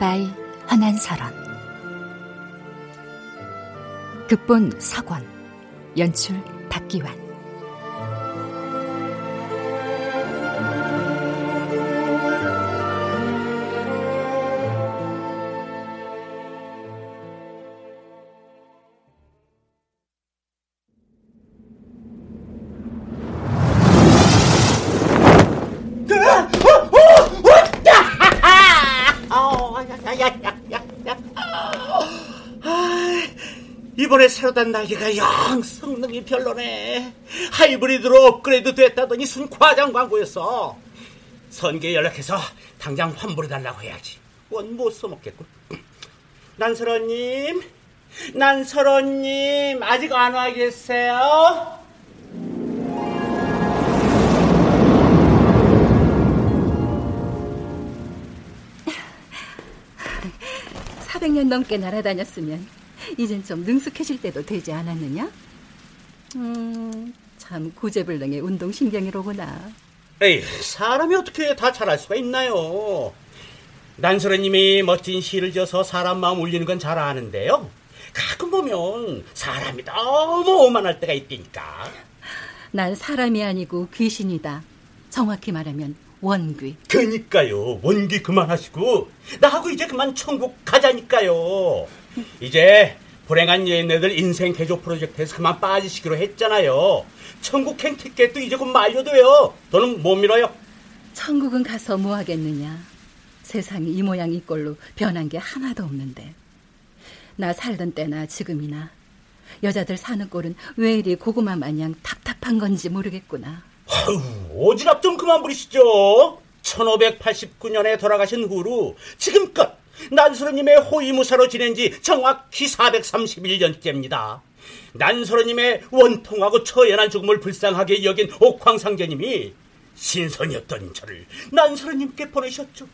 굿바이 한한설원. 극본 석원 연출 박기환 단 날개가 영 성능이 별로네. 하이브리드로 업그레이드 됐다더니 순 과장 광고였어. 선계 연락해서 당장 환불해달라고 해야지. 원 못 써먹겠군. 난설언님, 난설언님, 아직 안 와 계세요? 400년 넘게 날아다녔으면 이젠 좀 능숙해질 때도 되지 않았느냐? 음, 참 고재불능의 운동신경이로구나. 에이, 사람이 어떻게 다 잘할 수가 있나요? 난소라님이 멋진 시를 지어서 사람 마음 울리는 건 잘 아는데요. 가끔 보면 사람이 너무 오만할 때가 있다니까. 난 사람이 아니고 귀신이다. 정확히 말하면 원귀. 그니까요. 원귀 그만하시고 나하고 이제 그만 천국 가자니까요. 이제 불행한 얘네들 인생 개조 프로젝트에서 그만 빠지시기로 했잖아요. 천국행 티켓도 이제 곧 만료돼요. 돈은 못 밀어요. 천국은 가서 뭐 하겠느냐. 세상이 이 모양 이 꼴로 변한 게 하나도 없는데. 나 살던 때나 지금이나 여자들 사는 꼴은 왜 이리 고구마 마냥 답답한 건지 모르겠구나. 아유, 오지랖 좀 그만 부리시죠. 1589년에 돌아가신 후로 지금껏 난소로님의 호위무사로 지낸 지 정확히 431년째입니다. 난소로님의 원통하고 처연한 죽음을 불쌍하게 여긴 옥황상제님이 신선이었던 저를 난소로님께 보내셨죠.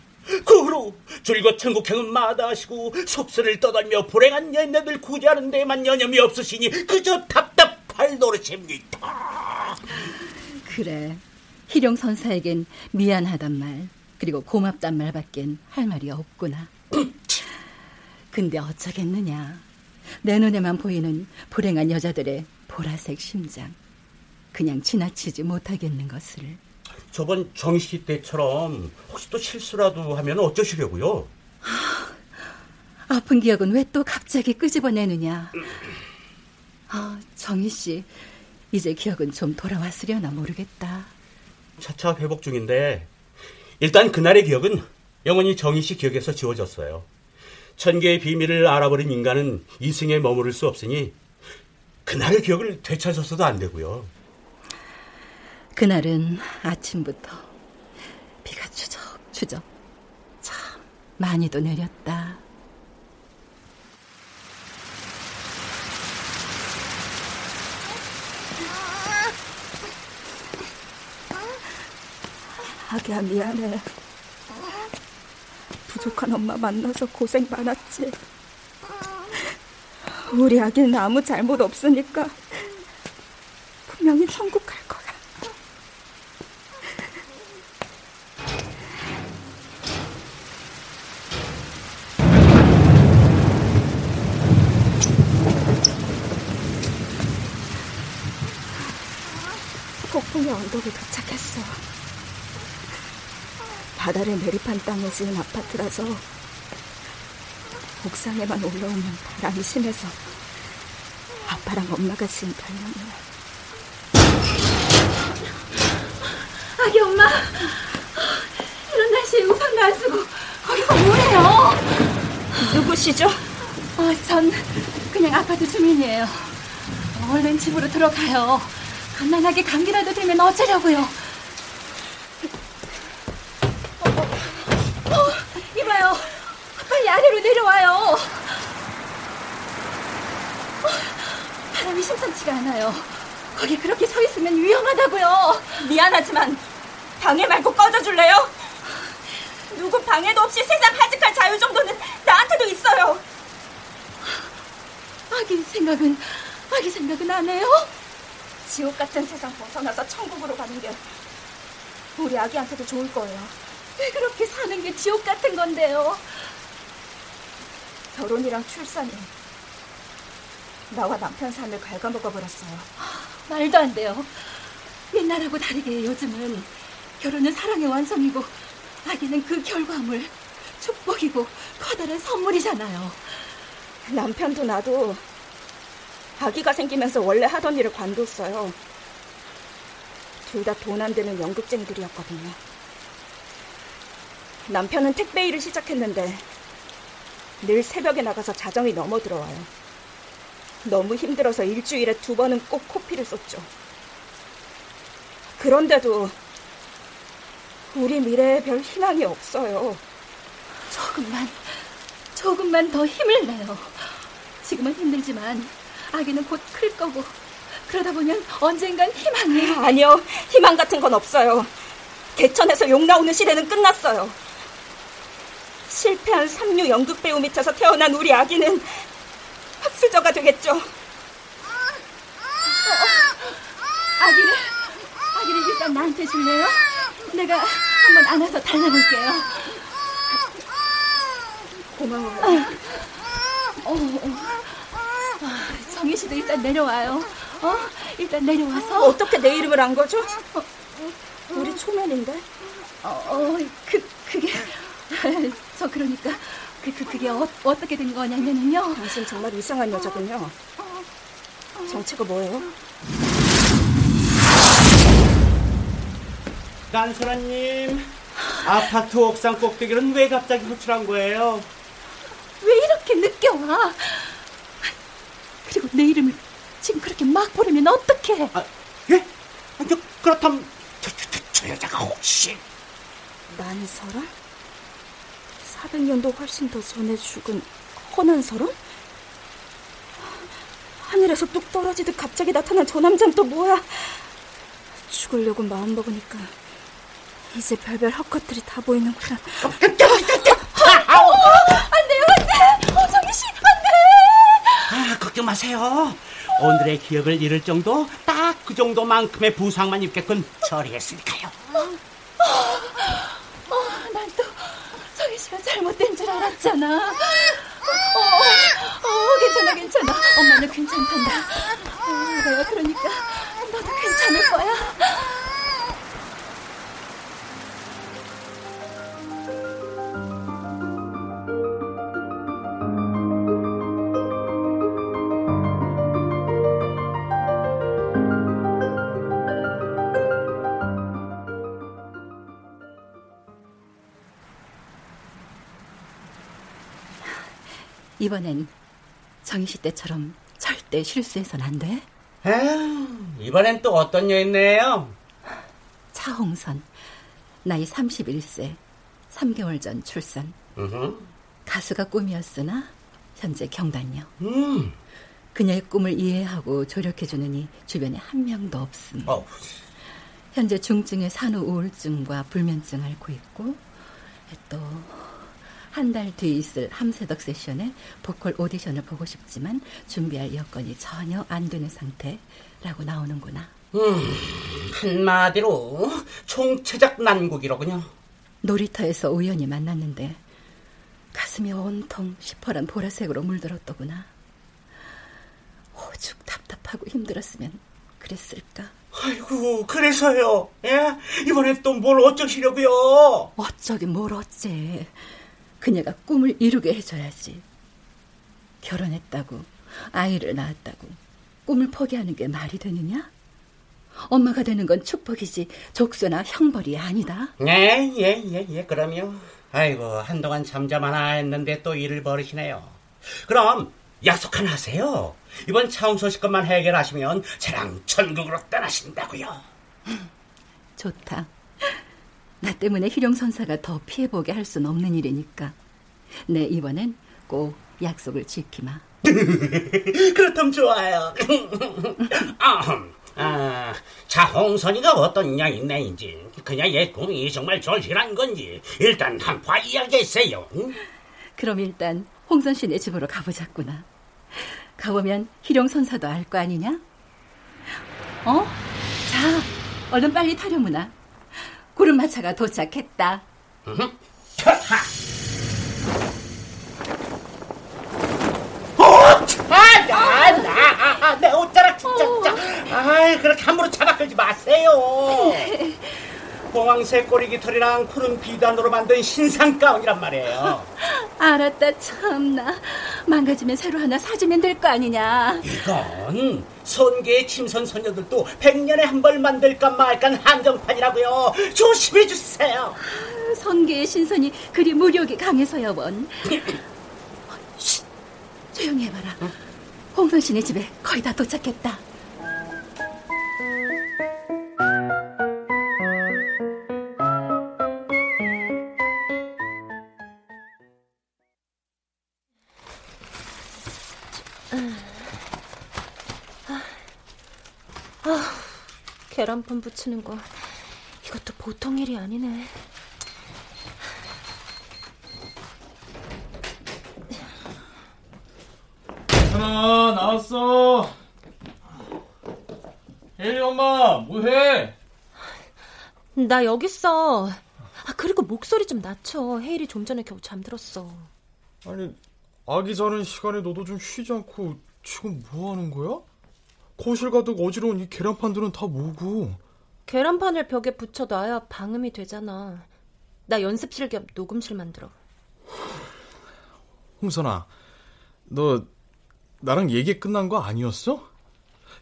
그 후로 줄곧 천국행은 마다하시고 속세를 떠돌며 불행한 연애들 구제하는 데에만 여념이 없으시니 그저 답답할 노릇입니다. 그래, 희룡 선사에겐 미안하단 말 그리고 고맙단 말밖엔 할 말이 없구나. 근데 어쩌겠느냐. 내 눈에만 보이는 불행한 여자들의 보라색 심장. 그냥 지나치지 못하겠는 것을. 저번 정시 때처럼 혹시 또 실수라도 하면 어쩌시려고요? 아, 픈 기억은 왜 또 갑자기 끄집어내느냐. 아, 정희 씨, 이제 기억은 좀 돌아왔으려나 모르겠다. 차차 회복 중인데 일단 그날의 기억은 영원히 정희 씨 기억에서 지워졌어요. 천개의 비밀을 알아버린 인간은 이승에 머무를 수 없으니 그날의 기억을 되찾아서도 안 되고요. 그날은 아침부터 비가 추적추적 참 많이도 내렸다. 아기야 미안해. 부족한 엄마 만나서 고생 많았지. 우리 아기는 아무 잘못 없으니까 분명히 천국 갈 거야. 폭풍의 언덕에 도착했어. 바다를 내립한 땅에 지은 아파트라서 옥상에만 올라오면 바람이 심해서 아빠랑 엄마가 지은 별명이야. 아기 엄마, 이런 날씨에 우산도 안 쓰고 거기서 뭐해요? 누구시죠? 어, 전 그냥 아파트 주민이에요. 얼른 집으로 들어가요. 간단하게 감기라도 들면 어쩌려고요? 아래로 내려와요. 어, 바람이 심상치가 않아요. 거기 그렇게 서 있으면 위험하다고요. 미안하지만 방해 말고 꺼져줄래요? 누구 방해도 없이 세상 하직할 자유 정도는 나한테도 있어요. 아기 생각은 아기 생각은 안 해요? 지옥 같은 세상 벗어나서 천국으로 가는 게 우리 아기한테도 좋을 거예요. 왜 그렇게 사는 게 지옥 같은 건데요? 결혼이랑 출산이 나와 남편 삶을 갉아먹어 버렸어요. 말도 안 돼요. 옛날하고 다르게 요즘은 결혼은 사랑의 완성이고 아기는 그 결과물, 축복이고 커다란 선물이잖아요. 남편도 나도 아기가 생기면서 원래 하던 일을 관뒀어요. 둘 다 돈 안 되는 연극쟁이들이었거든요. 남편은 택배 일을 시작했는데 늘 새벽에 나가서 자정이 넘어 들어와요. 너무 힘들어서 일주일에 두 번은 꼭 코피를 쏟죠. 그런데도 우리 미래에 별 희망이 없어요. 조금만, 조금만 더 힘을 내요. 지금은 힘들지만 아기는 곧 클 거고 그러다 보면 언젠간 희망이 아니요 희망 같은 건 없어요 개천에서 욕 나오는 시대는 끝났어요 실패한 삼류 연극 배우 밑에서 태어난 우리 아기는 흑수저가 되겠죠 어, 아기를 아기를 일단 나한테 줄래요? 내가 한번 안아서 달래볼게요 고마워요 어, 어. 정희 씨도 일단 내려와요. 어? 일단 내려와서. 어떻게 내 이름을 안 거죠? 어, 우리 초면인데. 어, 어, 그, 그게. 저 그러니까. 그, 그, 그게 어, 어떻게 된 거냐면은요. 당신 정말 이상한 여자군요. 정체가 뭐예요? 깐소라님, 아파트 옥상 꼭대기는 왜 갑자기 호출한 거예요? 왜 이렇게 늦게 와? 그리고 내 이름을 지금 그렇게 막 부르면 어떡해? 아, 예? 아, 저, 그렇다면 저, 저, 저, 저 여자가 혹시 난설아? 400년도 훨씬 더 전에 죽은 허난설아? 하늘에서 뚝 떨어지듯 갑자기 나타난 저 남자는 또 뭐야? 죽으려고 마음먹으니까 이제 별별 헛것들이 다 보이는구나. 안 돼요, 안 돼! 어정희 씨, 안 돼! 아, 걱정 마세요. 오늘의 기억을 잃을 정도, 딱 그 정도만큼의 부상만 입게끔 처리했으니까요. 잘못된 줄 알았잖아. 어, 어, 어, 괜찮아, 괜찮아. 엄마는 괜찮단다. 어, 그러니까 너도 괜찮을 거야. 이번엔 정희 씨 때처럼 절대 실수해선 안 돼? 에휴, 이번엔 또 어떤 여인네요? 차홍선, 나이 31세, 3개월 전 출산. 으흠. 가수가 꿈이었으나 현재 경단녀. 음. 그녀의 꿈을 이해하고 조력해주는 이 주변에 한 명도 없음. 어. 현재 중증의 산후 우울증과 불면증 앓고 있고 또 한 달 뒤에 있을 함세덕 세션에 보컬 오디션을 보고 싶지만 준비할 여건이 전혀 안 되는 상태라고 나오는구나. 음, 한마디로 총체적 난국이로군요. 놀이터에서 우연히 만났는데 가슴이 온통 시퍼런 보라색으로 물들었더구나. 오죽 답답하고 힘들었으면 그랬을까? 아이고, 그래서요. 예? 이번엔 또 뭘 어쩌시려고요? 어쩌긴 뭘 어째. 그녀가 꿈을 이루게 해줘야지. 결혼했다고, 아이를 낳았다고, 꿈을 포기하는 게 말이 되느냐? 엄마가 되는 건 축복이지 족쇄나 형벌이 아니다. 예, 예, 예, 예, 그럼요. 아이고, 한동안 잠잠하나 했는데 또 일을 벌이시네요. 그럼 약속 하나 하세요. 이번 차홍선 씨 것만 해결하시면 저랑 천국으로 떠나신다고요. 좋다. 나 때문에 희룡 선사가 더 피해보게 할 순 없는 일이니까. 내 이번엔 꼭 약속을 지키마. 그렇다면 좋아요. 아흠. 아, 차홍선이가 어떤 양인네인지 그냥 얘 꿈이 정말 절실한 건지 일단 한파 이야기했어요. 그럼 일단 홍선 씨네 집으로 가보자꾸나. 가보면 희룡 선사도 알 거 아니냐? 어? 자, 얼른 빨리 타려무나. 구름마차가 도착했다. 아, 나, 나, 아, 내 옷자락 진짜. 아이, 그렇게 함부로 잡아 끌지 마세요. 봉황색 꼬리 깃털이랑 푸른 비단으로 만든 신상 가운이란 말이에요. 알았다, 참나. 망가지면 새로 하나 사주면 될 거 아니냐. 이건 선계의 침선 소녀들도 백년에 한 벌 만들까 말까 한정판이라고요. 조심해 주세요. 선계의 신선이 그리 무력이 강해서여 원. 쉿, 조용히 해봐라. 홍선 씨네 집에 거의 다 도착했다. 계란판 붙이는 거 이것도 보통 일이 아니네. 하나 나왔어. 혜리 엄마 뭐해? 나 여기 있어. 아 그리고 목소리 좀 낮춰. 헤일이 좀 전에 겨우 잠들었어. 아니 아기 자는 시간에 너도 좀 쉬지 않고 지금 뭐 하는 거야? 거실 가득 어지러운 이 계란판들은 다 뭐고? 계란판을 벽에 붙여놔야 방음이 되잖아. 나 연습실 겸 녹음실 만들어. 홍선아, 너 나랑 얘기 끝난 거 아니었어?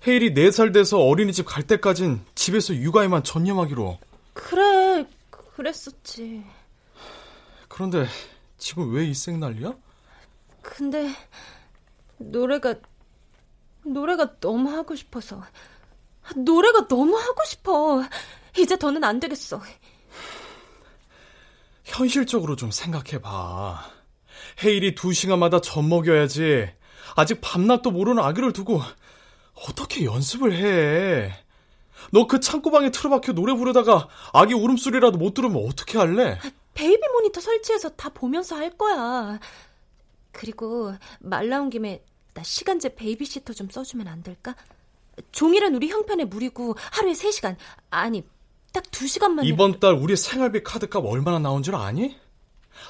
헤일이 4살 돼서 어린이집 갈 때까진 집에서 육아에만 전념하기로. 그래, 그랬었지. 그런데 지금 왜 이 생 난리야? 근데 노래가 노래가 너무 하고 싶어서 노래가 너무 하고 싶어. 이제 더는 안 되겠어. 현실적으로 좀 생각해봐. 헤일이 두 시간마다 젖 먹여야지. 아직 밤낮도 모르는 아기를 두고 어떻게 연습을 해? 너 그 창고방에 틀어박혀 노래 부르다가 아기 울음소리라도 못 들으면 어떻게 할래? baby monitor 설치해서 다 보면서 할 거야. 그리고 말 나온 김에 나 시간제 베이비시터 좀 써주면 안 될까? 종일은 우리 형편에 무리고 하루에 3시간, 아니 딱 2시간만 이번 달 우리 생활비 카드값 얼마나 나온 줄 아니?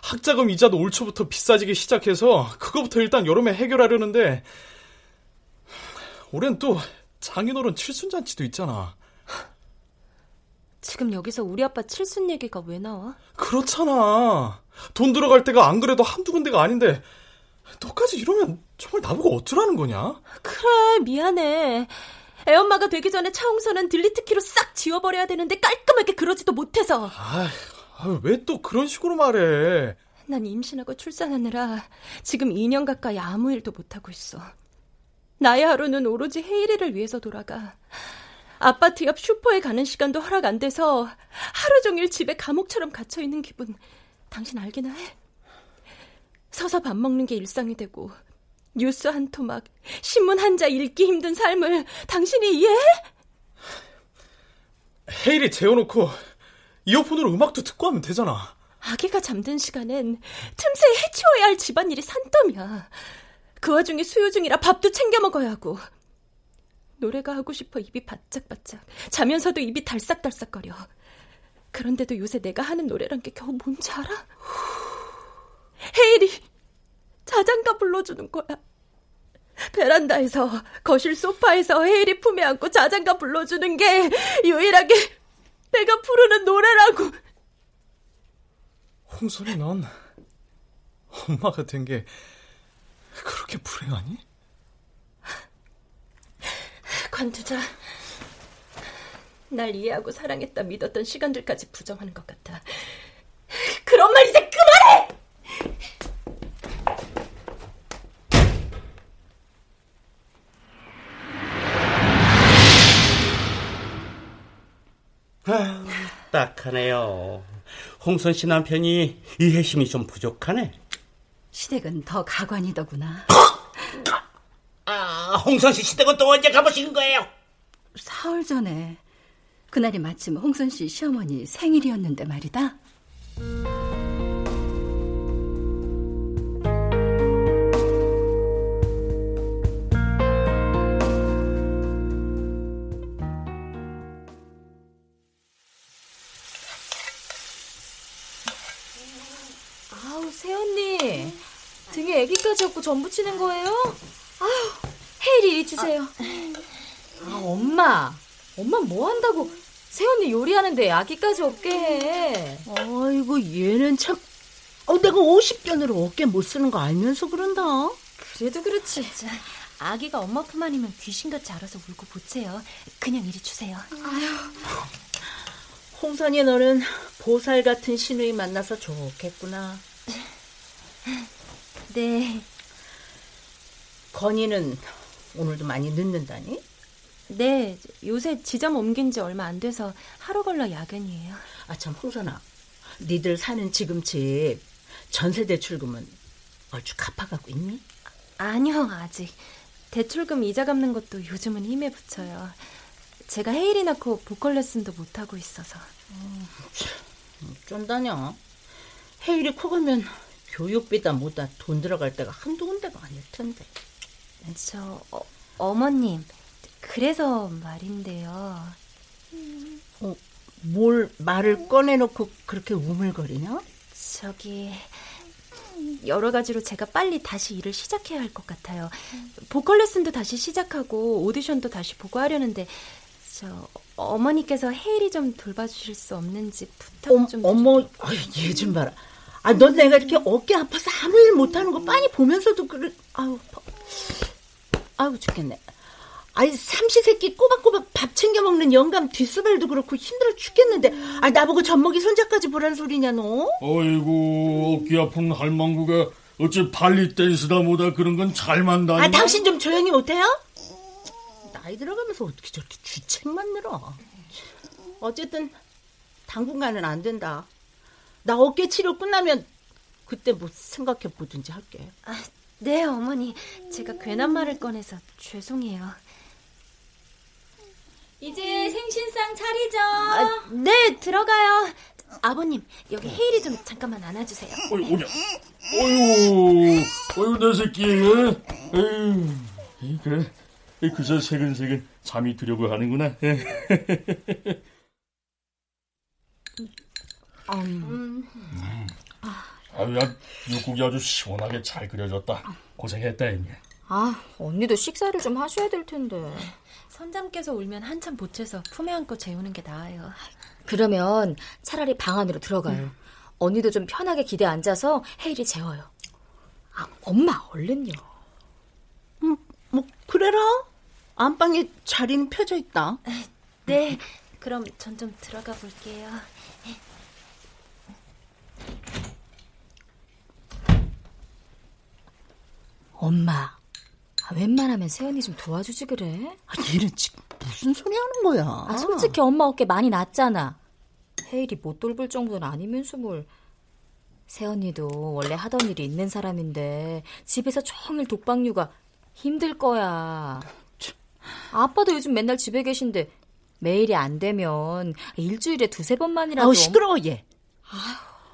학자금 이자도 올 초부터 비싸지기 시작해서 그거부터 일단 여름에 해결하려는데 올해는 또 장인어른 칠순잔치도 있잖아. 지금 여기서 우리 아빠 칠순 얘기가 왜 나와? 그렇잖아. 돈 들어갈 때가 안 그래도 한두 군데가 아닌데 너까지 이러면 정말 나보고 어쩌라는 거냐? 그래 미안해. 애엄마가 되기 전에 차홍선은 딜리트 키로 싹 지워버려야 되는데 깔끔하게 그러지도 못해서. 아, 왜 또 그런 식으로 말해? 난 임신하고 출산하느라 지금 2년 가까이 아무 일도 못하고 있어. 나의 하루는 오로지 헤이리를 위해서 돌아가. 아파트 옆 슈퍼에 가는 시간도 허락 안 돼서 하루 종일 집에 감옥처럼 gat혀 있는 기분. 당신 알기나 해? 서서 밥 먹는 게 일상이 되고 뉴스 한 토막, 신문 한 자 읽기 힘든 삶을 당신이 이해해? 헤일이 재워놓고 이어폰으로 음악도 듣고 하면 되잖아. 아기가 잠든 시간엔 틈새 해치워야 할 집안일이 산더미야. 그 와중에 수유 중이라 밥도 챙겨 먹어야 하고. 노래가 하고 싶어 입이 바짝바짝. 자면서도 입이 달싹달싹거려. 그런데도 요새 내가 하는 노래란 게 겨우 뭔지 알아? 헤일이 자장가 불러주는 거야. 베란다에서 거실 소파에서 헤일이 품에 안고 자장가 불러주는 게 유일하게 내가 부르는 노래라고. 홍선이 넌 엄마가 된 게 그렇게 불행하니? 관두자. 날 이해하고 사랑했다 믿었던 시간들까지 부정하는 것 같아. 그런 말 이제 아, 딱하네요. 홍선 씨 남편이 이해심이 좀 부족하네. 시댁은 더 가관이더구나. 아, 홍선 씨 시댁은 또 언제 가보신 거예요? 사흘 전에 그날이 마침 홍선 씨 시어머니 생일이었는데 말이다. 전 부치는 거예요? 아휴, 헤일이 이리 주세요. 아, 아, 엄마. 엄마 뭐 한다고 새언니 요리하는데 아기까지 없게 해. 아이고, 얘는 참. 어, 내가 50견으로 어깨 못 쓰는 거 알면서 그런다. 그래도 그렇지. 자, 아기가 엄마 품 안이면 귀신같이 알아서 울고 보채요. 그냥 이리 주세요. 아휴. 홍선이 너는 보살 같은 신우이 만나서 좋겠구나. 네. 건이는 오늘도 많이 늦는다니? 네, 요새 지점 옮긴 지 얼마 안 돼서 하루 걸러 야근이에요. 아, 참, 홍선아. 니들 사는 지금 집 전세 대출금은 얼추 갚아가고 있니? 아니요, 아직. 대출금 이자 갚는 것도 요즘은 힘에 붙여요. 제가 헤일이 낳고 보컬 레슨도 못하고 있어서. 어, 쫀다냐. 헤일이 커가면 교육비다 뭐다 돈 들어갈 때가 한두 군데가 아닐 텐데. 저, 어, 어머님. 그래서 말인데요. 어, 뭘 말을 꺼내놓고 그렇게 우물거리냐? 저기 여러 가지로 제가 빨리 다시 일을 시작해야 할 것 같아요. 보컬 레슨도 다시 시작하고 오디션도 다시 보고 하려는데 저 어머니께서 헤일이 좀 돌봐주실 수 없는지 부탁 어, 좀. 어머, 얘 좀 봐라. 아, 넌 내가 이렇게 어깨 아파서 아무 일 못하는 거 빤히 보면서도 그래. 아우, 아우 죽겠네. 아이 삼시세끼 꼬박꼬박 밥 챙겨 먹는 영감 뒷수발도 그렇고 힘들어 죽겠는데 아 나보고 젖먹이 손자까지 보란 소리냐 너? 어이구 어깨 아픈 할망구가 어째 발리 댄스다 뭐다 그런 건 잘 만다니 아 당신 좀 조용히 못해요? 나이 들어가면서 어떻게 저렇게 주책만 늘어 어쨌든 당분간은 안 된다 나 어깨 치료 끝나면 그때 뭐 생각해 보든지 할게 아, 네 어머니 제가 괜한 말을 꺼내서 죄송해요 이제 생신상 차리죠. 아, 네, 들어가요. 아버님, 여기 헤일이 좀 잠깐만 안아주세요. 어이, 오냐. 어유, 어유, 내 새끼. 에휴, 그래. 그저 새근새근 잠이 들려고 하는구나. 음. 아유, 야, 육국이 아주 시원하게 잘 끓여졌다. 고생했다, 애미. 아, 언니도 식사를 좀 하셔야 될 텐데. 선장께서 울면 한참 보채서 품에 안고 재우는 게 나아요. 그러면 차라리 방 안으로 들어가요. 음. 언니도 좀 편하게 기대 앉아서 헤일이 재워요. 아, 엄마 얼른요. 음, 뭐 그래라. 안방에 자리는 펴져 있다. 네, 그럼 전 좀 들어가 볼게요. 엄마, 아, 웬만하면 세연이 좀 도와주지 그래? 아, 얘는 지금 무슨 소리 하는 거야? 아, 솔직히 엄마 어깨 많이 났잖아. 헤일이 못 돌볼 정도는 아니면서 뭘. 세연이도 원래 하던 일이 있는 사람인데 집에서 종일 독박 육아 힘들 거야. 아빠도 요즘 맨날 집에 계신데 매일이 안 되면 일주일에 두세 번만이라도. 아우 시끄러워 얘.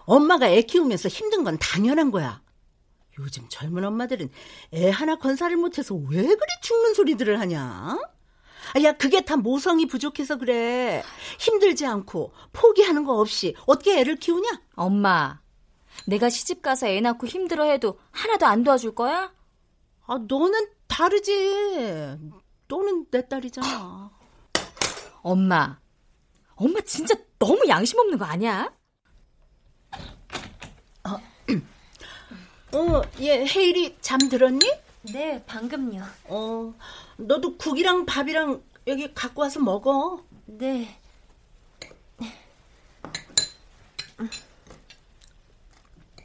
엄마가 애 키우면서 힘든 건 당연한 거야. 요즘 젊은 엄마들은 애 하나 건사를 못해서 왜 그리 죽는 소리들을 하냐? 아, 야, 그게 다 모성이 부족해서 그래. 힘들지 않고 포기하는 거 없이 어떻게 애를 키우냐? 엄마, 내가 시집 가서 애 낳고 힘들어 해도 하나도 안 도와줄 거야? 아, 너는 다르지. 너는 내 딸이잖아. 엄마, 엄마 진짜 너무 양심 없는 거 아니야? 어, 얘 헤일이 잠들었니? 네, 방금요. 어, 너도 국이랑 밥이랑 여기 갖고 와서 먹어. 네.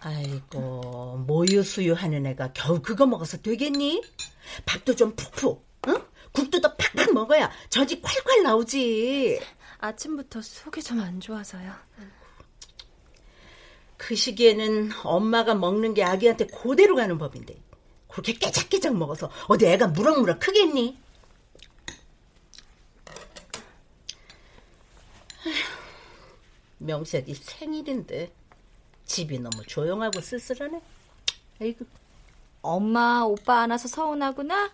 아이고, 모유 수유 하는 애가 겨우 그거 먹어서 되겠니? 밥도 좀 푹푹, 응? 국도 더 팍팍 먹어야 젖이 콸콸 나오지. 아침부터 속이 좀 안 좋아서요. 그 시기에는 엄마가 먹는 게 아기한테 고대로 가는 법인데 그렇게 깨작깨작 먹어서 어디 애가 무럭무럭 크겠니? 명색이 생일인데 집이 너무 조용하고 쓸쓸하네. 아이고. 엄마, 오빠 안 와서 서운하구나?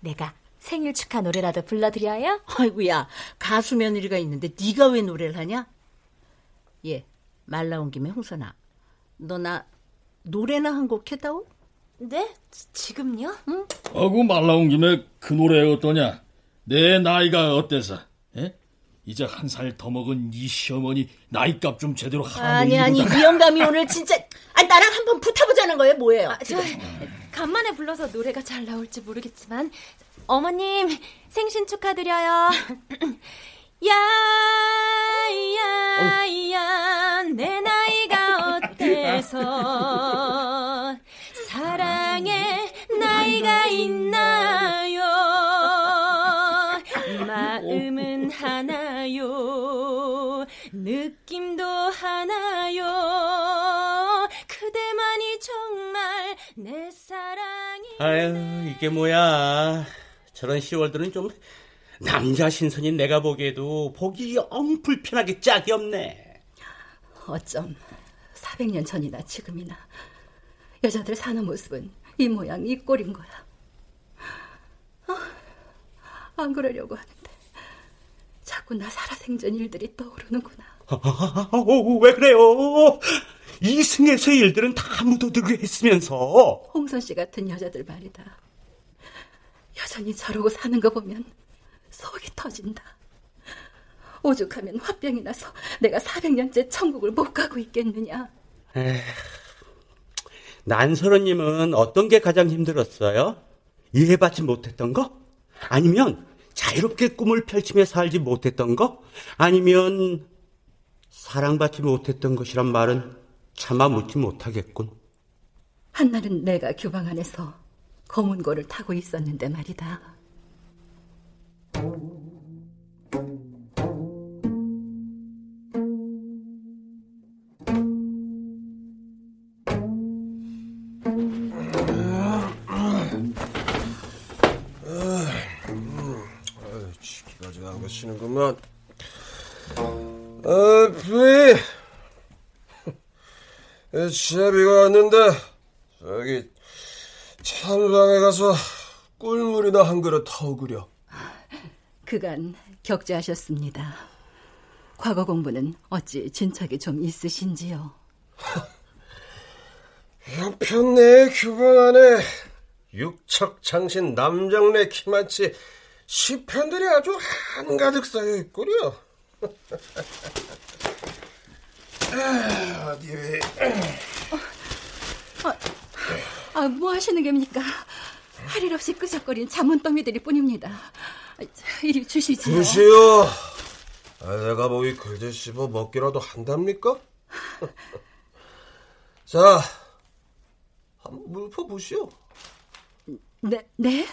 내가 생일 축하 노래라도 불러드려요? 아이고야, 가수 며느리가 있는데 네가 왜 노래를 하냐? 예, 말 나온 김에 홍선아, 너 나 노래나 한 곡 해다오? 네? 지금요? 응? 하고 말 나온 김에 그 노래 어떠냐? 내 나이가 어때서? 에? 이제 한 살 더 먹은 네 시어머니 나이값 좀 제대로 하라. 아니 아니 미영감이 오늘 진짜 아 나랑 한번 붙어보자는 거예요 뭐예요? 아, 저 간만에 불러서 노래가 잘 나올지 모르겠지만 어머님 생신 축하드려요. 야야야 내 나이가 어때서? 사랑에 나이가 있나요? 마음은 하나요? 느낌도 하나요? 그대만이 정말 내 사랑이 아유 이게 뭐야? 저런 10월들은 좀 남자 신선인 내가 보기에도 보기 영 불편하게 짝이 없네. 어쩜 400년 전이나 지금이나 여자들 사는 모습은 이 모양 이 꼴인 거야. 아, 안 그러려고 하는데 자꾸 나 살아생전 일들이 떠오르는구나. 아, 왜 그래요? 이승에서의 일들은 다 묻어두고 했으면서. 홍선 씨 같은 여자들 말이다. 여전히 저러고 사는 거 보면 속이 터진다. 오죽하면 화병이 나서 내가 400년째 천국을 못 가고 있겠느냐. 에휴, 난설언님은 어떤 게 가장 힘들었어요? 이해받지 못했던 거? 아니면 자유롭게 꿈을 펼치며 살지 못했던 거? 아니면 사랑받지 못했던 것이란 말은 차마 묻지 못하겠군. 한날은 내가 규방 안에서 검은 고를 타고 있었는데 말이다. 거시는구만. 아, 부이. 지아비가 왔는데, 저기, 찬방에 가서 꿀물이나 한 그릇 터그려. 그간 격제하셨습니다. 과거 공부는 어찌 진척이 좀 있으신지요? 형편 내 규방 안에 육척 장신 남정네 키만치 시편들이 아주 한가득 쌓여 있구려. 아, 어디? 어, 아, 뭐 하시는 겁니까? 할 일 없이 끄적거린 자문더미들이 뿐입니다. 이리 주시지요. 주시오. 아, 내가 뭐 이 글들 씹어 먹기라도 한답니까? 자, 한번 물퍼 보시오. 네, 네?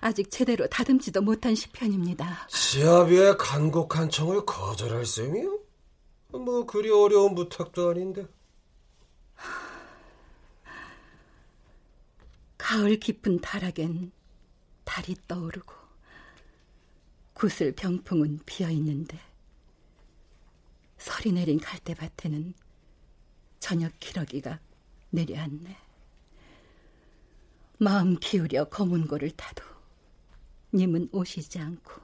아, 직 제대로 다듬지도 못한 시편입니다. 지아비의 간곡한 청을 거절할 셈이요? 뭐 그리 어려운 부탁도 아닌데. 가을 깊은 다락엔 달이 떠오르고 구슬 병풍은 비어 있는데 설이 내린 갈대밭에는 저녁 기러기가 내려앉네. 마음 기울여 검은 고를 타도 님은 오시지 않고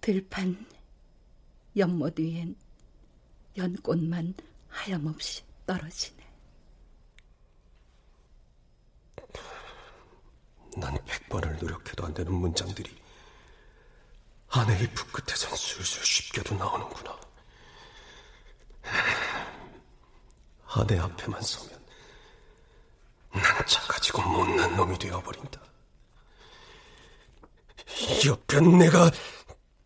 들판 연못 위엔 연꽃만 하염없이 떨어지네. 난 백 번을 노력해도 안 되는 문장들이 아내의 붓 끝에선 술술 쉽게도 나오는구나. 아내 앞에만 서면 난 작아지고 못난 놈이 되어버린다. 옆엔 내가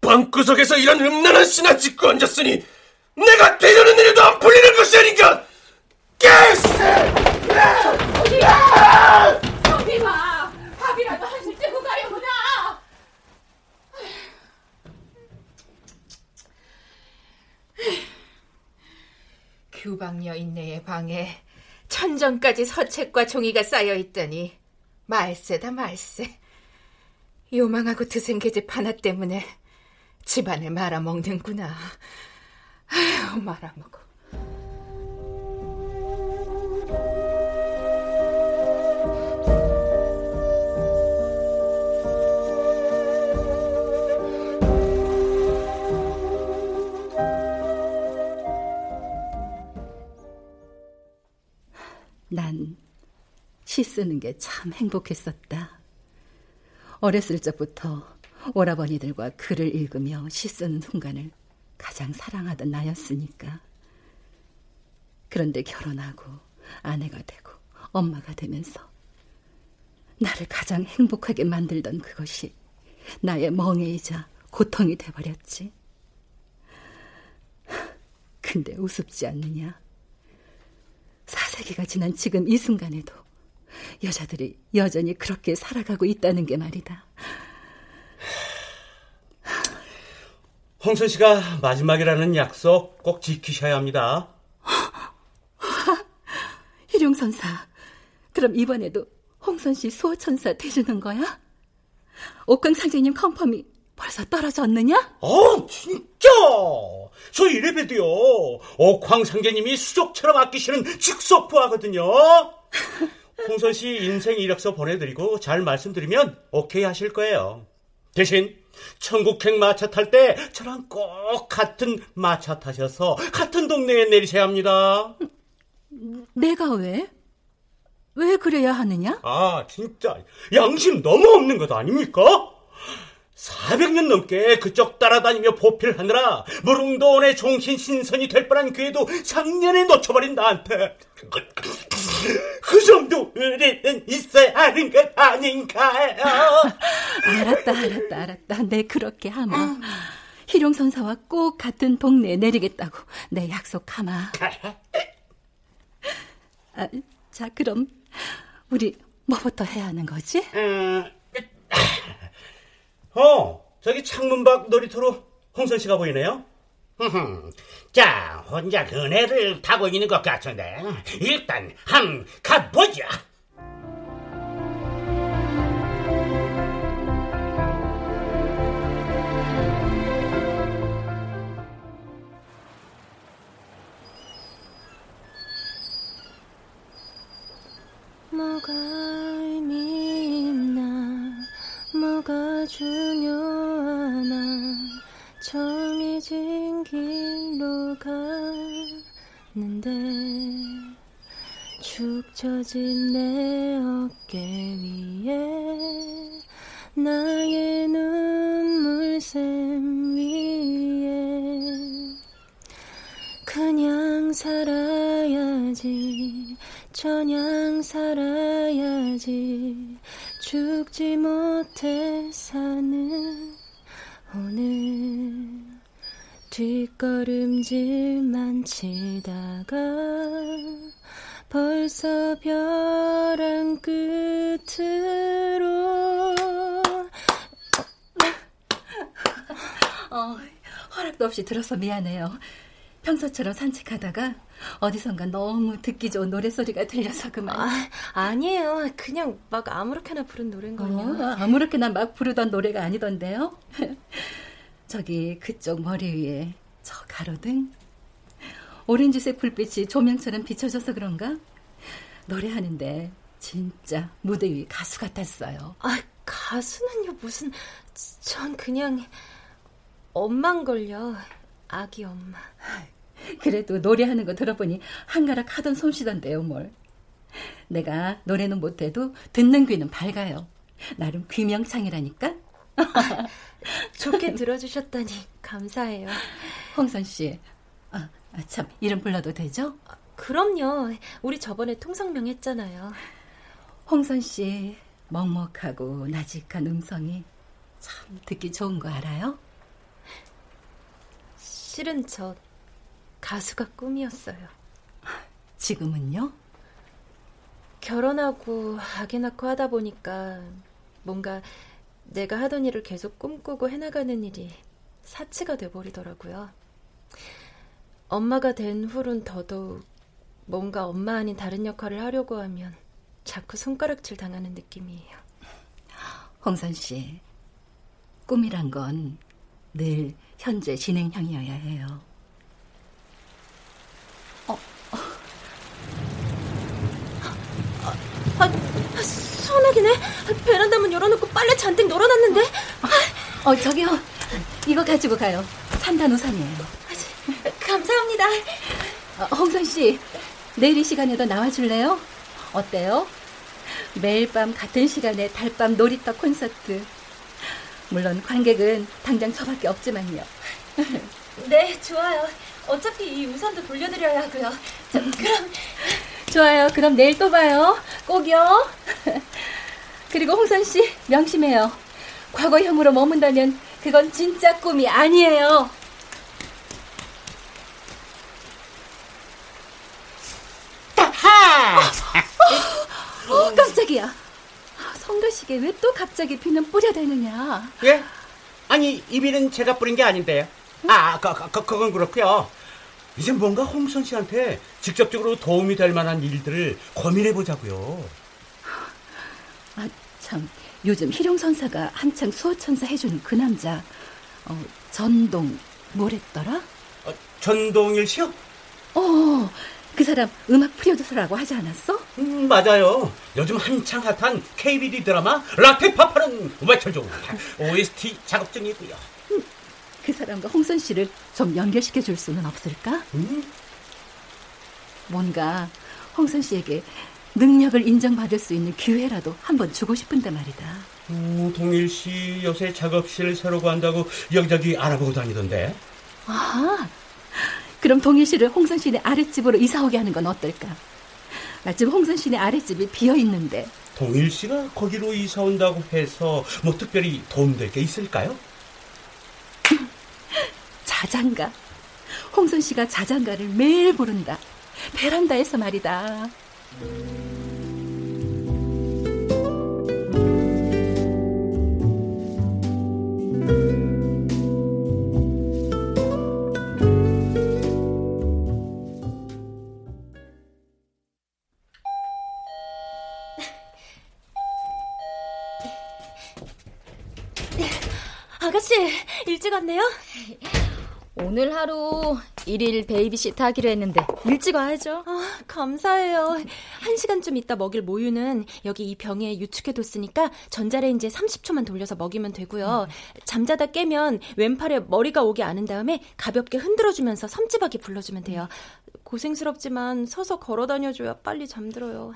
방구석에서 이런 음란한 신나 짓고 앉았으니 내가 되려는 일도 안 풀리는 것이 아닌가! 깨스! 규방녀 인네의 방에 천정까지 서책과 종이가 쌓여 있더니 말세다 말세. 요망하고 드센 계집 하나 때문에 집안을 말아먹는구나. 아휴, 말아먹어. 난 시 쓰는 게 참 행복했었다. 어렸을 적부터 오라버니들과 글을 읽으며 시 쓰는 순간을 가장 사랑하던 나였으니까. 그런데 결혼하고 아내가 되고 엄마가 되면서 나를 가장 행복하게 만들던 그것이 나의 멍해이자 고통이 돼버렸지. 근데 우습지 않느냐? 사세기가 지난 지금 이 순간에도 여자들이 여전히 그렇게 살아가고 있다는 게 말이다. 홍선 씨가 마지막이라는 약속 꼭 지키셔야 합니다. 일용 선사, 그럼 이번에도 홍선 씨 수호천사 되주는 거야? 옥강 상제님 컨펌이 벌써 떨어졌느냐? 어, 진짜! 저 이래봬도요, 옥황 상제님이 수족처럼 아끼시는 직속부하거든요. 홍선 씨 인생 이력서 보내드리고 잘 말씀드리면 오케이 하실 거예요. 대신 천국행 마차 탈 때 저랑 꼭 같은 마차 타셔서 같은 동네에 내리셔야 합니다. 내가 왜? 왜 그래야 하느냐? 아, 진짜 양심 너무 없는 것 아닙니까? 400년 넘게 그쪽 따라다니며 보필하느라 무릉도원의 종신 신선이 될 뻔한 기회도 작년에 놓쳐버린 나한테 그 정도 의리는 있어야 하는 것 아닌가요? 알았다, 알았다, 알았다. 내 그렇게 하마. 희룡 선사와 꼭 같은 동네에 내리겠다고 내 약속하마. 아, 자, 그럼 우리 뭐부터 해야 하는 거지? 음, 어, 저기 창문 밖 놀이터로 홍선 씨가 보이네요. 자, 혼자 그네를 타고 있는 것 같은데 일단 한 가보자. 뭐가 뭐가 중요하나 정해진 길로 가는데 축 처진 내 어깨 위에 나의 눈물샘 위에 그냥 살아야지 저냥 살아야지 죽지 못해 사는 오늘 뒷걸음질만 치다가 벌써 벼랑 끝으로 어, 허락도 없이 들어서 미안해요. 평소처럼 산책하다가 어디선가 너무 듣기 좋은 노래소리가 들려서 그만. 아, 아니에요. 그냥 막 아무렇게나 부른 노래인걸요. 어, 아무렇게나 막 부르던 노래가 아니던데요. 저기 그쪽 머리 위에 저 가로등 오렌지색 불빛이 조명처럼 비춰져서 그런가? 노래하는데 진짜 무대 위 가수 같았어요. 아, 가수는요 무슨 전 그냥 엄마인걸요. 아기 엄마. 그래도 노래하는 거 들어보니 한가락 하던 솜씨던데요, 뭘. 내가 노래는 못해도 듣는 귀는 밝아요. 나름 귀명창이라니까. 좋게 들어주셨다니 감사해요. 홍선 씨, 아, 참 이름 불러도 되죠? 그럼요. 우리 저번에 통성명 했잖아요. 홍선 씨 먹먹하고 나직한 음성이 참 듣기 좋은 거 알아요? 실은 저 가수가 꿈이었어요. 지금은요? 결혼하고 아기 낳고 하다 보니까 뭔가 내가 하던 일을 계속 꿈꾸고 해나가는 일이 사치가 돼버리더라고요. 엄마가 된 후론 더더욱 뭔가 엄마 아닌 다른 역할을 하려고 하면 자꾸 손가락질 당하는 느낌이에요. 홍선 씨, 꿈이란 건 늘 현재 진행형이어야 해요. 아, 아, 소나기네. 베란다 문 열어놓고 빨래 잔뜩 널어놨는데. 어, 저기요. 이거 가지고 가요. 산단 우산이에요. 감사합니다. 어, 홍선 씨, 내일 이 시간에도 나와줄래요? 어때요? 매일 밤 같은 시간에 달밤 놀이터 콘서트. 물론 관객은 당장 저밖에 없지만요. 네, 좋아요. 어차피 이 우산도 돌려드려야 하고요. 자, 그럼 좋아요. 그럼 내일 또 봐요. 꼭요. 그리고 홍선 씨 명심해요. 과거형으로 머문다면 그건 진짜 꿈이 아니에요. 하하! 어, 깜짝이야. 성가시게 왜 또 갑자기 비는 뿌려대느냐? 예? 아니 이 비는 제가 뿌린 게 아닌데요. 아, 그, 그, 그건 그렇고요. 이제 뭔가 홍선 씨한테 직접적으로 도움이 될 만한 일들을 고민해 보자고요. 아, 참. 요즘 희룡 선사가 한창 수호천사 해주는 그 남자, 어, 전동, 뭐랬더라? 어, 전동일 씨요? 어, 그 사람 음악 프로듀서라고 하지 않았어? 음, 맞아요. 요즘 한창 핫한 KBD 드라마 라테파파는 외철종 OST 작업 중이고요. 음, 그 사람과 홍선 씨를 좀 연결시켜 줄 수는 없을까? 음? 뭔가 홍선 씨에게 능력을 인정받을 수 있는 기회라도 한번 주고 싶은데 말이다. 오, 동일 씨 요새 작업실 새로 구한다고 여기저기 알아보고 다니던데. 아, 그럼 동일 씨를 홍선 씨네 아랫집으로 이사 오게 하는 건 어떨까? 마침 홍선 씨네 아랫집이 비어 있는데. 동일 씨가 거기로 이사 온다고 해서 뭐 특별히 도움될 게 있을까요? 자장가. 홍선 씨가 자장가를 매일 부른다. 베란다에서 말이다. 아가씨, 일찍 왔네요? 오늘 하루 일일 베이비시터 하기로 했는데 일찍 와야죠. 아, 감사해요. 한 시간쯤 있다 먹일 모유는 여기 이 병에 유축해뒀으니까 전자레인지에 30초만 돌려서 먹이면 되고요. 음. 잠자다 깨면 왼팔에 머리가 오게 안은 다음에 가볍게 흔들어주면서 섬집 아기 불러주면 돼요. 고생스럽지만 서서 걸어다녀줘야 빨리 잠들어요.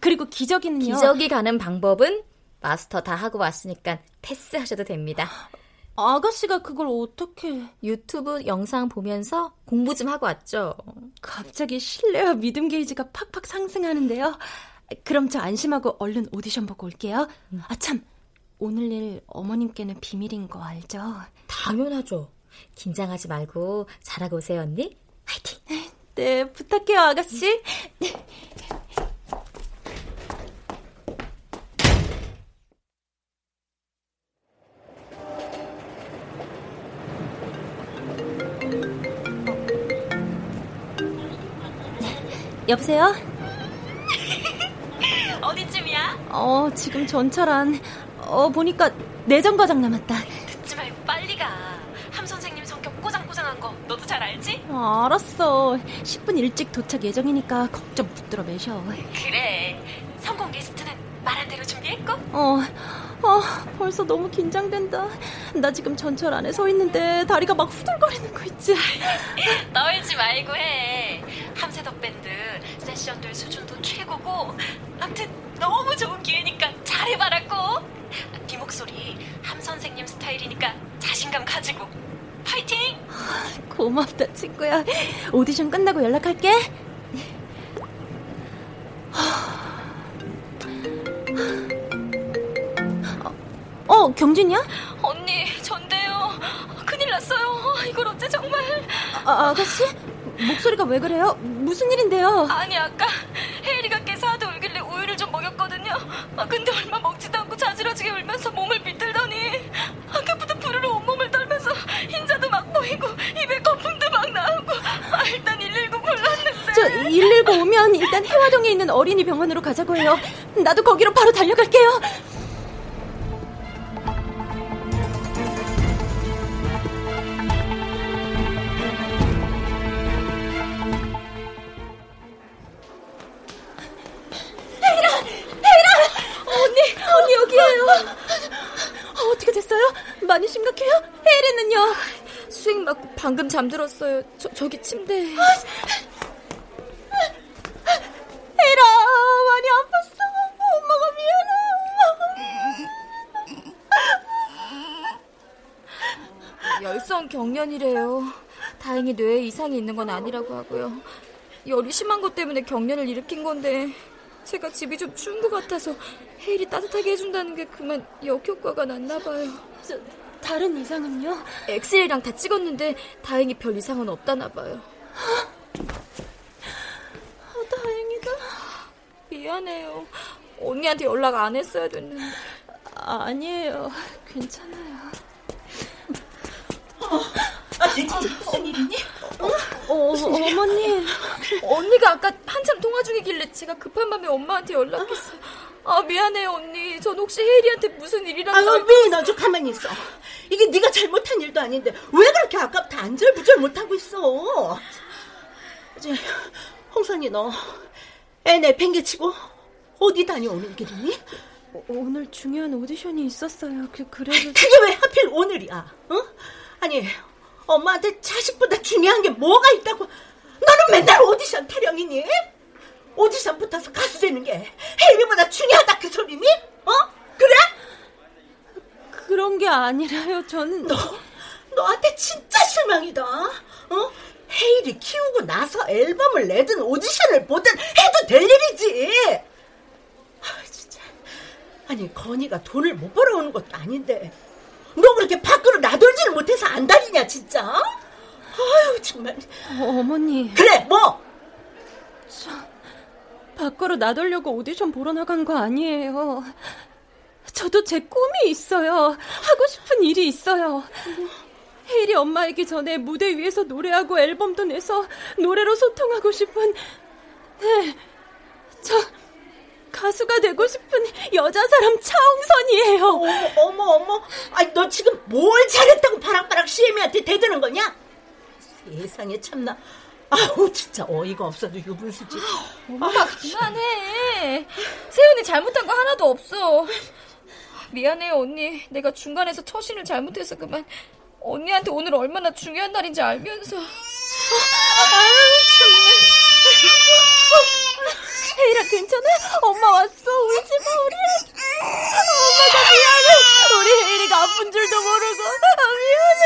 그리고 기저귀는요. 기저귀 가는 방법은 마스터 다 하고 왔으니까 패스하셔도 됩니다. 아가씨가 그걸 어떻게 유튜브 영상 보면서 공부 좀 하고 왔죠. 갑자기 신뢰와 믿음 게이지가 팍팍 상승하는데요. 그럼 저 안심하고 얼른 오디션 보고 올게요. 음. 아 참, 오늘 일 어머님께는 비밀인 거 알죠? 당연하죠. 긴장하지 말고 잘하고 오세요 언니. 화이팅. 네, 부탁해요 아가씨. 여보세요? 어디쯤이야? 어, 지금 전철 안. 어, 보니까 네 정거장 남았다. 늦지 말고 빨리 가. 함 선생님 성격 꼬장꼬장한 거 너도 잘 알지? 어, 알았어. 10분 일찍 도착 예정이니까 걱정 붙들어 매셔. 그래. 선곡 리스트는 말한 대로 준비했고? 어, 어, 벌써 너무 긴장된다. 나 지금 전철 안에 서 있는데 다리가 막 후들거리는 거 있지? 떨지 말고 해. 함세덕 밴드 세션들 수준도 최고고 아무튼 너무 좋은 기회니까 잘해봐라고. 네 목소리 함 선생님 스타일이니까 자신감 가지고 파이팅! 고맙다 친구야. 오디션 끝나고 연락할게. 어, 경진이야? 언니, 전데요. 큰일 났어요. 이걸 어째 정말. 아, 아가씨? 목소리가 왜 그래요? 무슨 일인데요? 아니, 아까 혜리가 깨서 하도 울길래 우유를 좀 먹였거든요. 아, 근데 얼마 먹지도 않고 자지러지게 울면서 몸을 비틀더니 아까부터 부르르 온몸을 떨면서 흰자도 막 보이고 입에 거품도 막 나오고 아, 일단 119 불렀는데 저 119 오면 일단 해화동에 있는 어린이 병원으로 가자고 해요. 나도 거기로 바로 달려갈게요. 방금 잠들었어요. 저, 저기 침대. 에라, 많이 아팠어. 엄마가 미안해. 열성 경련이래요. 다행히 뇌에 이상이 있는 건 아니라고 하고요. 열이 심한 것 때문에 경련을 일으킨 건데 제가 집이 좀 추운 것 같아서 헤일이 따뜻하게 해준다는 게 그만 역효과가 났나 봐요. 저... 다른 이상은요? 엑스레이랑 다 찍었는데 다행히 별 이상은 없다나 봐요. 어, 다행이다. 미안해요. 언니한테 연락 안 했어야 됐는데. 아니에요. 괜찮아요. 어, 아, 무슨 일이니? 어, 어, 어머니. 언니가 아까 한참 통화 중이길래 제가 급한 마음에 엄마한테 연락했어요. 아 미안해요 언니. 전 혹시 혜리한테 무슨 일이라도. 아유 미인아 좀 가만히 있어. 이게 네가 잘못한 일도 아닌데 왜 그렇게 아깝다 안절부절 못하고 있어. 이제 홍선이 너 애 내 팽개치고 어디 다녀오는 길이니? 어, 오늘 중요한 오디션이 있었어요. 그 그래서 그게 왜 하필 오늘이야? 어? 아니 엄마한테 자식보다 중요한 게 뭐가 있다고? 너는 맨날 오디션 타령이니? 오디션 붙어서 가수 되는 게 혜리보다 중요하다 그 소리니? 어? 그래? 그런 게 아니라요. 저는 너 너한테 진짜 실망이다. 어? 헤이리 키우고 나서 앨범을 내든 오디션을 보든 해도 될 일이지. 아, 진짜. 아니 건이가 돈을 못 벌어오는 것도 아닌데 너 그렇게 밖으로 나돌지를 못해서 안달이냐 진짜? 아유 정말. 어, 어머니. 그래 뭐? 저 밖으로 나돌려고 오디션 보러 나간 거 아니에요. 저도 제 꿈이 있어요. 하고 싶은 일이 있어요. 혜일이 엄마이기 전에 무대 위에서 노래하고 앨범도 내서 노래로 소통하고 싶은 네, 저 가수가 되고 싶은 여자 사람 차홍선이에요. 어머 어머 어머, 아니 너 지금 뭘 잘했다고 바락바락 시애미한테 대드는 거냐? 세상에 참나. 아우 진짜 어이가 없어도 유분수지. 엄마 그만해. 세훈이 잘못한 거 하나도 없어. 미안해요 언니. 내가 중간에서 처신을 잘못해서 그만. 언니한테 오늘 얼마나 중요한 날인지 알면서. 아유 정말. 혜일아 괜찮아? 엄마 왔어. 울지 마 우리. 엄마가 미안해. 우리 혜일이가 아픈 줄도 모르고. 아, 미안해.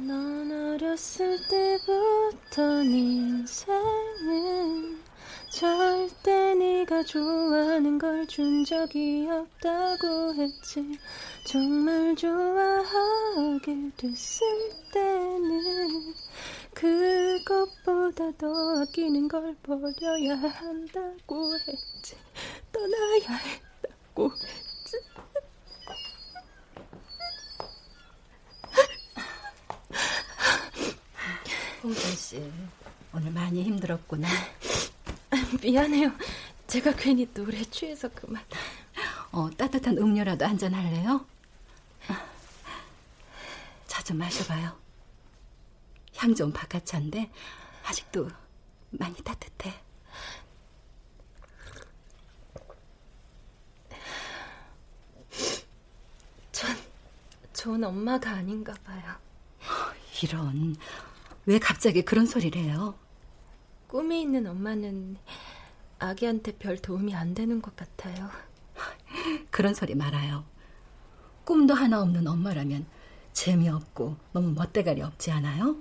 넌 어렸을 때부터 인생은 절대 네가 좋아하는 걸 준 적이 없다고 했지. 정말 좋아하게 됐을 때는 그것보다 더 아끼는 걸 버려야 한다고 했지. 떠나야 했다고 했지 홍선 씨, 오늘 많이 힘들었구나. 미안해요. 제가 괜히 노래 취해서 그만. 어, 따뜻한 음료라도 한 잔 할래요? 자좀 마셔봐요. 향 좀 바깥차인데 아직도 많이 따뜻해. 전, 좋은 엄마가 아닌가 봐요. 이런, 왜 갑자기 그런 소리를 해요? 꿈이 있는 엄마는 아기한테 별 도움이 안 되는 것 같아요. 그런 소리 말아요. 꿈도 하나 없는 엄마라면 재미없고 너무 멋대가리 없지 않아요?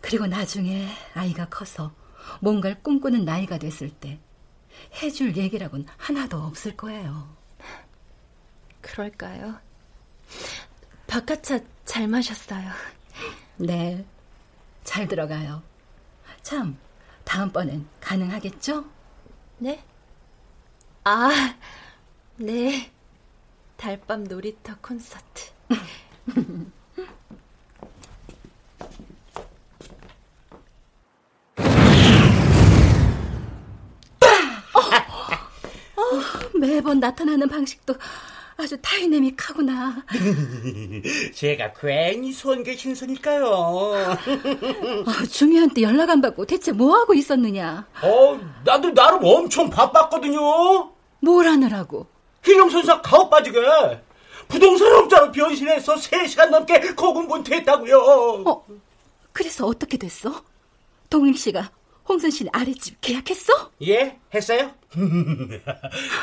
그리고 나중에 아이가 커서 뭔가를 꿈꾸는 나이가 됐을 때 해줄 얘기라곤 하나도 없을 거예요. 그럴까요? 바카차 잘 마셨어요. 네, 잘 들어가요. 참, 다음번엔 가능하겠죠? 네? 아, 네. 달밤 놀이터 콘서트. 어, 매번 나타나는 방식도 아주 다이내믹하구나. 제가 괜히 손게 신선일까요? 아, 중요한 때 연락 안 받고 대체 뭐 하고 있었느냐? 어, 나도 나름 엄청 바빴거든요. 뭘 하느라고? 희룡 선사 가업 빠지게 부동산 업자로 변신해서 3시간 넘게 고군분투했다고요. 어, 그래서 어떻게 됐어? 동일 씨가 홍선 씨 아랫집 계약했어? 예, 했어요.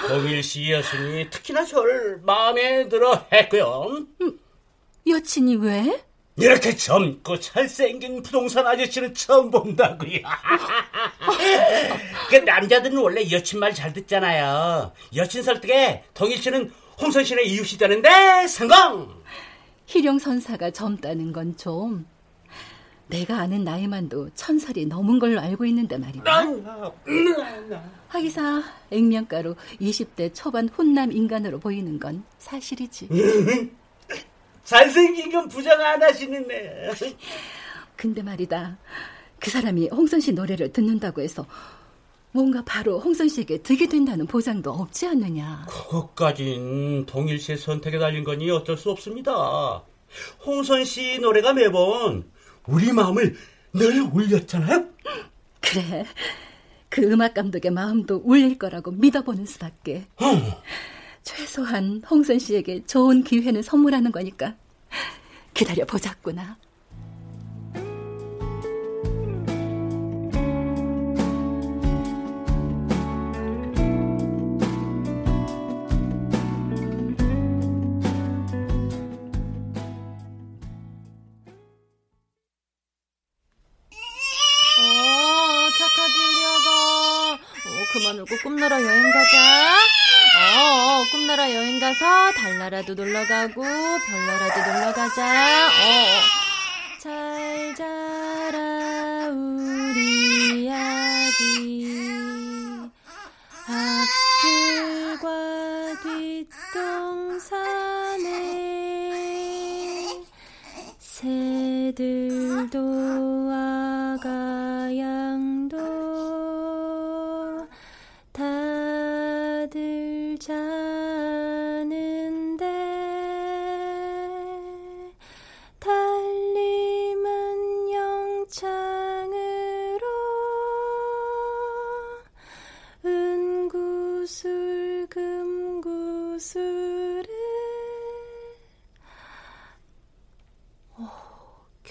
동일 씨 여신이 특히나 저를 마음에 들어 했고요. 음, 여친이 왜? 이렇게 젊고 잘생긴 부동산 아저씨는 처음 본다고요. 그 남자들은 원래 여친 말 잘 듣잖아요. 여친 설득에 동일 씨는 홍선 씨의 이웃이 되는데 성공! 희룡 선사가 젊다는 건 좀 내가 아는 나이만도 천 살이 넘은 걸로 알고 있는데 말이야. 하기사 액면가로 20대 초반 혼남 인간으로 보이는 건 사실이지. 잘생긴 건 부정 안 하시는데. 근데 말이다. 그 사람이 홍선 씨 노래를 듣는다고 해서 뭔가 바로 홍선 씨에게 득이 된다는 보장도 없지 않느냐. 그것까진 동일 씨의 선택에 달린 거니 어쩔 수 없습니다. 홍선 씨 노래가 매번 우리 마음을 늘 울렸잖아요. 그래. 그 음악 감독의 마음도 울릴 거라고 믿어보는 수밖에. 어. 최소한 홍선 씨에게 좋은 기회는 선물하는 거니까 기다려 보자꾸나. 울고 꿈나라 여행 가자. 어, 꿈나라 여행 가서 달나라도 놀러 가고 별나라도 놀러 가자. 어. 잘 자라 우리 아기. 앞들과 뒷동산에 새들도 양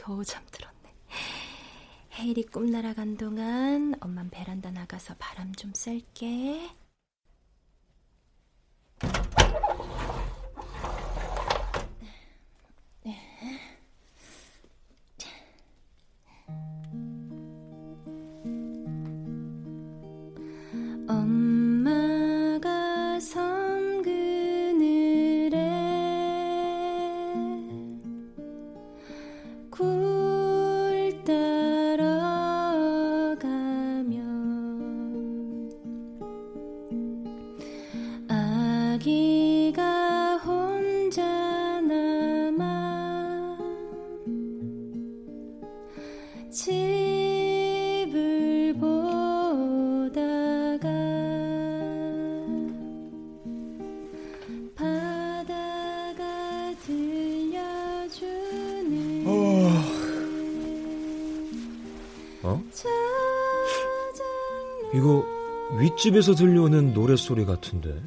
겨우 잠들었네. 헤일이 꿈 날아간 동안 엄만 베란다 나가서 바람 좀 쐴게. 윗집에서 들려오는 노랫소리 같은데?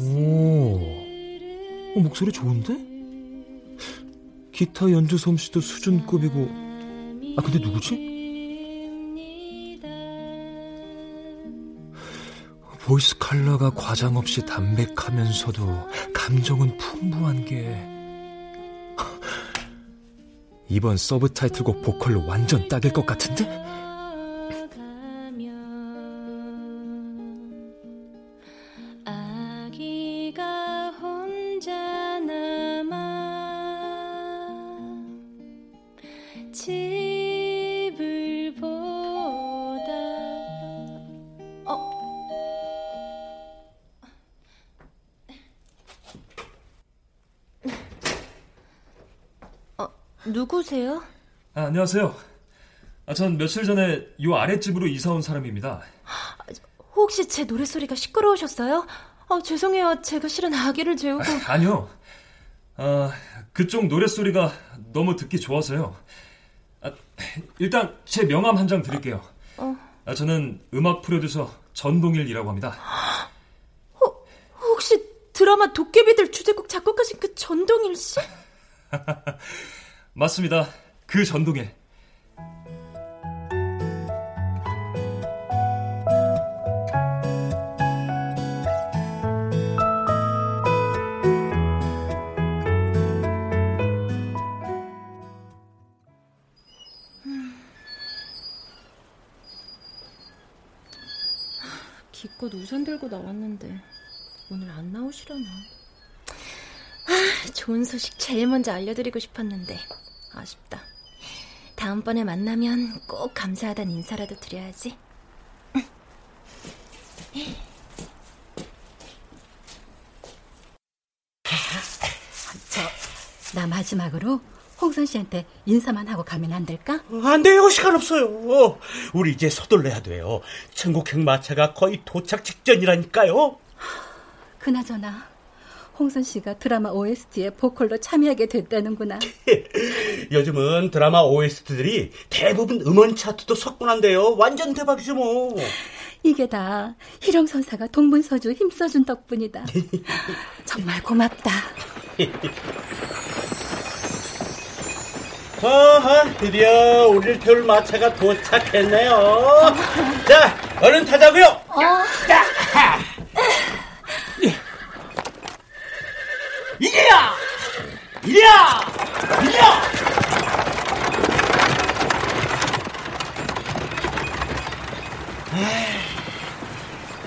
오, 어, 목소리 좋은데? 기타 연주 솜씨도 수준급이고, 아, 근데 누구지? voice color가 과장 없이 담백하면서도 감정은 풍부한 게 이번 서브 타이틀곡 보컬로 완전 딱일 것 같은데? 아 누구세요? 아, 안녕하세요. 아, 전 며칠 전에 요 아랫집으로 이사 온 사람입니다. 혹시 제 노래소리가 시끄러우셨어요? 어, 죄송해요. 제가 실은 아기를 재우고. 아, 아니요. 아, 그쪽 노래소리가 너무 듣기 좋아서요. 아, 일단 제 명함 한 장 드릴게요. 어. 아, 저는 음악 프로듀서 전동일이라고 합니다. 어, 혹시 드라마 도깨비들 주제곡 작곡하신 그 전동일 씨? 맞습니다. 그 전동일. 기껏 우산 들고 나왔는데 오늘 안 나오시려나? 아, 좋은 소식 제일 먼저 알려드리고 싶었는데 아쉽다. 다음번에 만나면 꼭 감사하단 인사라도 드려야지. 저, 나 마지막으로 홍선 씨한테 인사만 하고 가면 안 될까? 안 돼요. 시간 없어요. 우리 이제 서둘러야 돼요. 천국행 마차가 거의 도착 직전이라니까요. 그나저나 홍선 씨가 드라마 OST에 보컬로 참여하게 됐다는구나. 요즘은 드라마 OST들이 대부분 음원 차트도 석권한데요. 완전 대박이죠 뭐. 이게 다 희령 선사가 동분서주 힘써준 덕분이다. 정말 고맙다. 아하, 드디어 우리를 태울 마차가 도착했네요. 자, 얼른 타자고요. 어. 자, 이리야, 이리야, 이리야.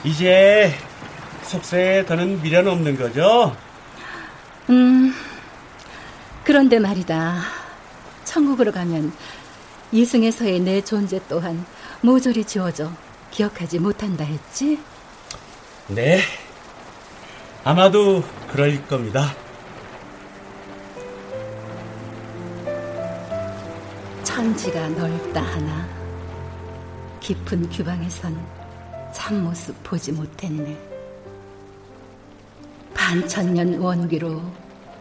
이제 속세에 더는 미련 없는 거죠? 음, 그런데 말이다. 천국으로 가면 이승에서의 내 존재 또한 모조리 지워져 기억하지 못한다 했지? 네. 아마도 그럴 겁니다. 천지가 넓다 하나 깊은 규방에선 참모습 보지 못했네. 반천년 원기로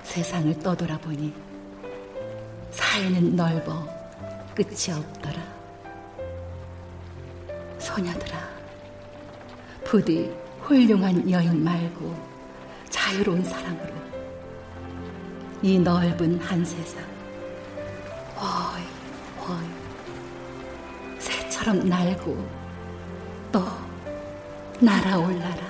세상을 떠돌아보니 사이는 넓어 끝이 없더라. 소녀들아, 부디 훌륭한 여인 말고 자유로운 사랑으로 이 넓은 한 세상 허이 허이 새처럼 날고 또 날아올라라.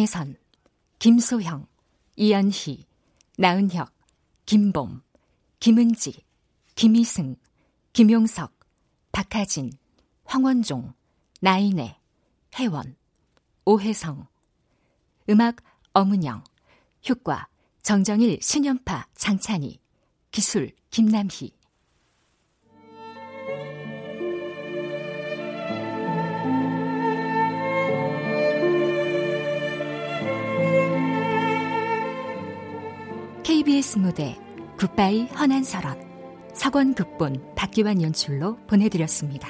장혜선, 김소형, 이연희, 나은혁, 김봄, 김은지, 김희승, 김용석, 박하진, 황원종, 나인애, 혜원, 오혜성. 음악 어문영 효과 정정일 신연파 장찬희 기술 김남희 KBS 무대 굿바이 헌한설원 석원 극본 박기환 연출로 보내드렸습니다.